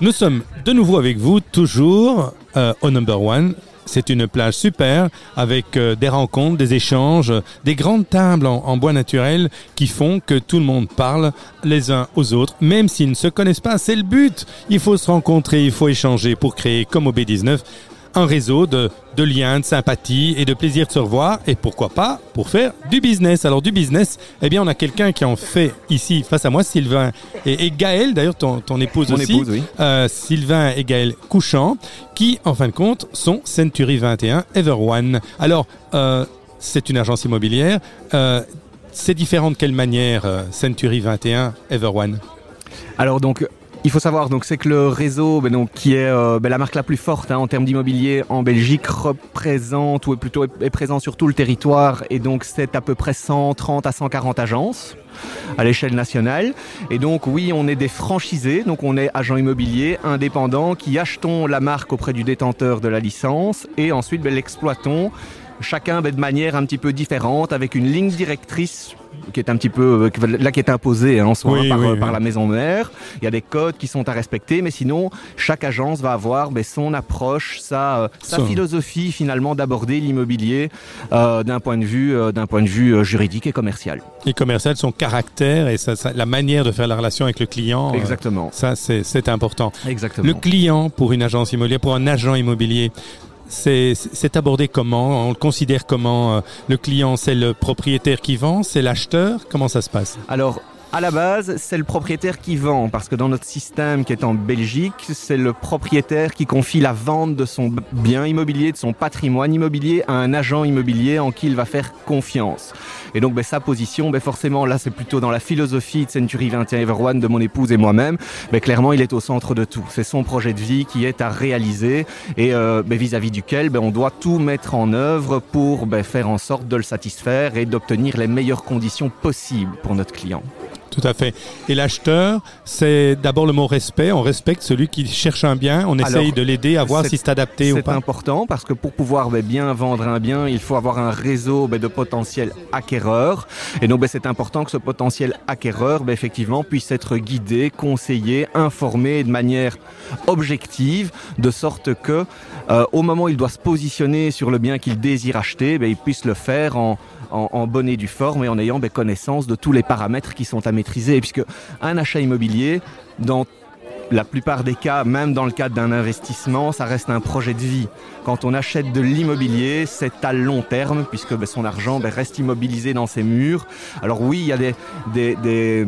Nous sommes de nouveau avec vous, toujours euh, au Number One. C'est une plage super avec euh, des rencontres, des échanges, des grandes tables en, en bois naturel qui font que tout le monde parle les uns aux autres, même s'ils ne se connaissent pas. C'est le but. Il faut se rencontrer, il faut échanger pour créer, comme au B19, un réseau de, de liens, de sympathie et de plaisir de se revoir et pourquoi pas pour faire du business. Alors du business, eh bien on a quelqu'un qui en fait ici face à moi, Sylvain et, et Gaël, d'ailleurs ton, ton épouse Mon aussi, épouse, oui. euh, Sylvain et Gaël Couchant, qui en fin de compte sont Century 21 Everone. Alors euh, c'est une agence immobilière. Euh, c'est différent de quelle manière euh, Century 21 Everone? Alors donc, il faut savoir donc c'est que le réseau, ben, donc qui est euh, ben, la marque la plus forte hein, en termes d'immobilier en Belgique, représente ou est plutôt est, présent sur tout le territoire et donc c'est à peu près 130 à 140 agences à l'échelle nationale. Et donc oui, on est des franchisés, donc on est agents immobiliers indépendants qui achetons la marque auprès du détenteur de la licence et ensuite ben, l'exploitons chacun ben, de manière un petit peu différente avec une ligne directrice qui est un petit peu euh, là qui est imposée hein, en soi Oui, par, oui, euh, oui. par la maison mère. Il y a des codes qui sont à respecter, mais sinon chaque agence va avoir ben, son approche, sa, euh, sa philosophie finalement d'aborder l'immobilier euh, d'un point de vue euh, d'un point de vue juridique et commercial. Et commercial, son caractère et sa- sa- la manière de faire la relation avec le client. euh, Exactement. ça, c'est c'est important. Exactement. Le client pour une agence immobilière, pour un agent immobilier, c'est abordé comment? On le considère comment euh, Le client, c'est le propriétaire qui vend, c'est l'acheteur? Comment ça se passe? Alors, à la base, c'est le propriétaire qui vend, parce que dans notre système qui est en Belgique, c'est le propriétaire qui confie la vente de son bien immobilier, de son patrimoine immobilier à un agent immobilier en qui il va faire confiance. Et donc, ben, sa position, ben, forcément, là, c'est plutôt dans la philosophie de Century 21 Everone de mon épouse et moi-même. Ben, clairement, il est au centre de tout. C'est son projet de vie qui est à réaliser et euh, ben, vis-à-vis duquel ben, on doit tout mettre en œuvre pour ben, faire en sorte de le satisfaire et d'obtenir les meilleures conditions possibles pour notre client. Tout à fait. Et l'acheteur, c'est d'abord le mot respect. On respecte celui qui cherche un bien. On essaye de l'aider à voir c'est- si c'est adapté ou C'est pas. important parce que pour pouvoir ben, bien vendre un bien, il faut avoir un réseau ben, de potentiels acquéreurs. Et donc, ben, c'est important que ce potentiel acquéreur, effectivement, puisse être guidé, conseillé, informé de manière objective, de sorte que, euh, au moment où il doit se positionner sur le bien qu'il désire acheter, il puisse le faire en, en, en bonne et due forme et en ayant connaissance de tous les paramètres qui sont à maîtriser. Puisque un achat immobilier, dans la plupart des cas, même dans le cadre d'un investissement, ça reste un projet de vie. Quand on achète de l'immobilier, c'est à long terme, puisque ben, son argent ben, reste immobilisé dans ses murs. Alors oui, il y a des,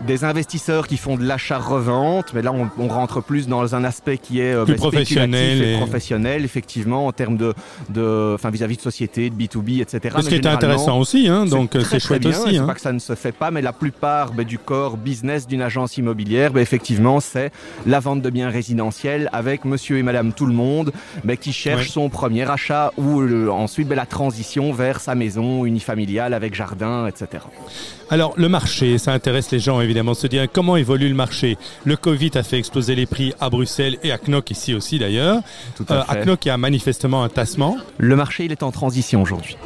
des investisseurs qui font de l'achat-revente, mais là on, on rentre plus dans un aspect qui est euh, Plus ben, professionnel et et- professionnel, effectivement, en termes de, de, enfin vis-à-vis de société, de B2B, etc. Ce qui Mais est intéressant aussi, hein, donc très, c'est très chouette bien, et aussi. C'est hein. pas que ça ne se fait pas, mais la plupart ben, du corps business d'une agence immobilière, ben, effectivement, c'est la vente de biens résidentiels avec monsieur et madame tout le monde ben, qui cherche Ouais. son premier achat ou le- ensuite la transition vers sa maison unifamiliale avec jardin, etc. Alors, le marché, ça intéresse les gens évidemment, se dire comment évolue le marché? Le Covid a fait exploser les prix à Bruxelles et à Knock ici aussi d'ailleurs. À Euh, à Knock, il y a manifestement un tassement. Le marché, il est en transition aujourd'hui.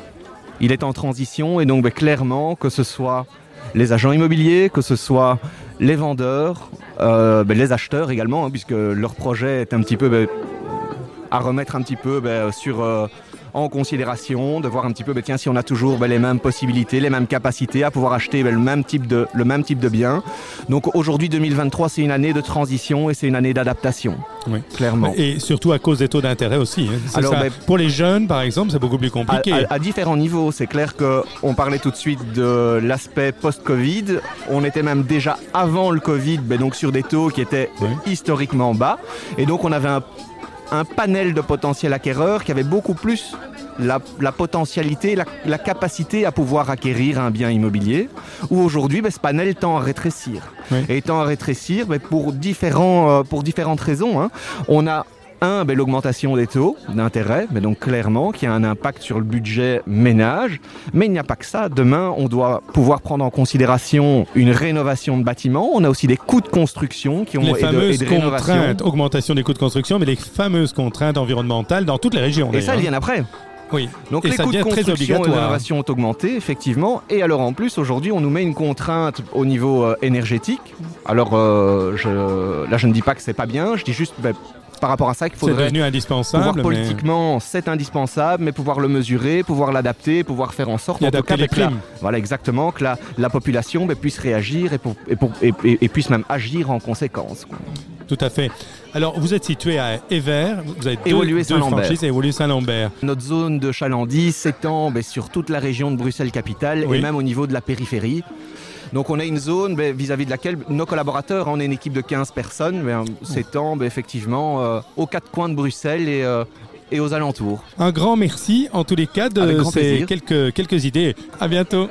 Il est en transition et donc ben, clairement, que ce soit les agents immobiliers, que ce soit les vendeurs, euh, ben, les acheteurs également, hein, puisque leur projet est un petit peu ben, à remettre un petit peu sur euh, en considération, de voir un petit peu ben, tiens si on a toujours ben, les mêmes possibilités, les mêmes capacités à pouvoir acheter ben, le même type de le même type de bien. Donc aujourd'hui 2023, c'est une année de transition et c'est une année d'adaptation, Oui. clairement. Et surtout à cause des taux d'intérêt aussi. hein. Alors, ça. Pour les jeunes, par exemple, c'est beaucoup plus compliqué. à- à différents niveaux. C'est clair que on parlait tout de suite de l'aspect post-Covid. On était même déjà avant le Covid, donc sur des taux qui étaient Oui. historiquement bas. Et donc on avait un, un panel de potentiels acquéreurs qui avait beaucoup plus la, la potentialité, la, la capacité à pouvoir acquérir un bien immobilier. Où aujourd'hui, ben, ce panel tend à rétrécir. Oui. Et tend à rétrécir ben, pour, différents, euh, pour différentes raisons. hein. On a un, ben, l'augmentation des taux d'intérêt, mais donc clairement qui a un impact sur le budget ménage. Mais il n'y a pas que ça. Demain, on doit pouvoir prendre en considération une rénovation de bâtiments. On a aussi des coûts de construction qui ont les et de- et fameuses de contraintes, augmentation des coûts de construction, mais les fameuses contraintes environnementales dans toutes les régions. Et ça, elles d'ailleurs. viennent après. Oui. Donc Et les coûts de construction et d'innovation ont augmenté, effectivement. Et alors en plus, aujourd'hui, on nous met une contrainte au niveau euh, énergétique. Alors euh, je, là, je ne dis pas que c'est pas bien, je dis juste ben, par rapport à ça qu'il C'est faudrait devenu pouvoir indispensable. mais politiquement, c'est indispensable, mais pouvoir le mesurer, pouvoir l'adapter, pouvoir faire en sorte, en tout cas, les ben, que la- voilà exactement, que la, la population ben, puisse réagir et, pour- et pour- et- et- et puisse même agir en conséquence. quoi. Tout à fait. Alors, vous êtes situé à Evert, vous avez Évolué deux Saint-Lambert. franchises, Évolué Saint-Lambert. Notre zone de chalandise s'étend ben, sur toute la région de Bruxelles-Capitale Oui. et même au niveau de la périphérie. Donc on a une zone ben, vis-à-vis de laquelle nos collaborateurs, hein, on est une équipe de 15 personnes, ben, s'étend effectivement euh, aux quatre coins de Bruxelles et, euh, et aux alentours. Un grand merci en tous les cas de ces quelques, quelques idées. À bientôt.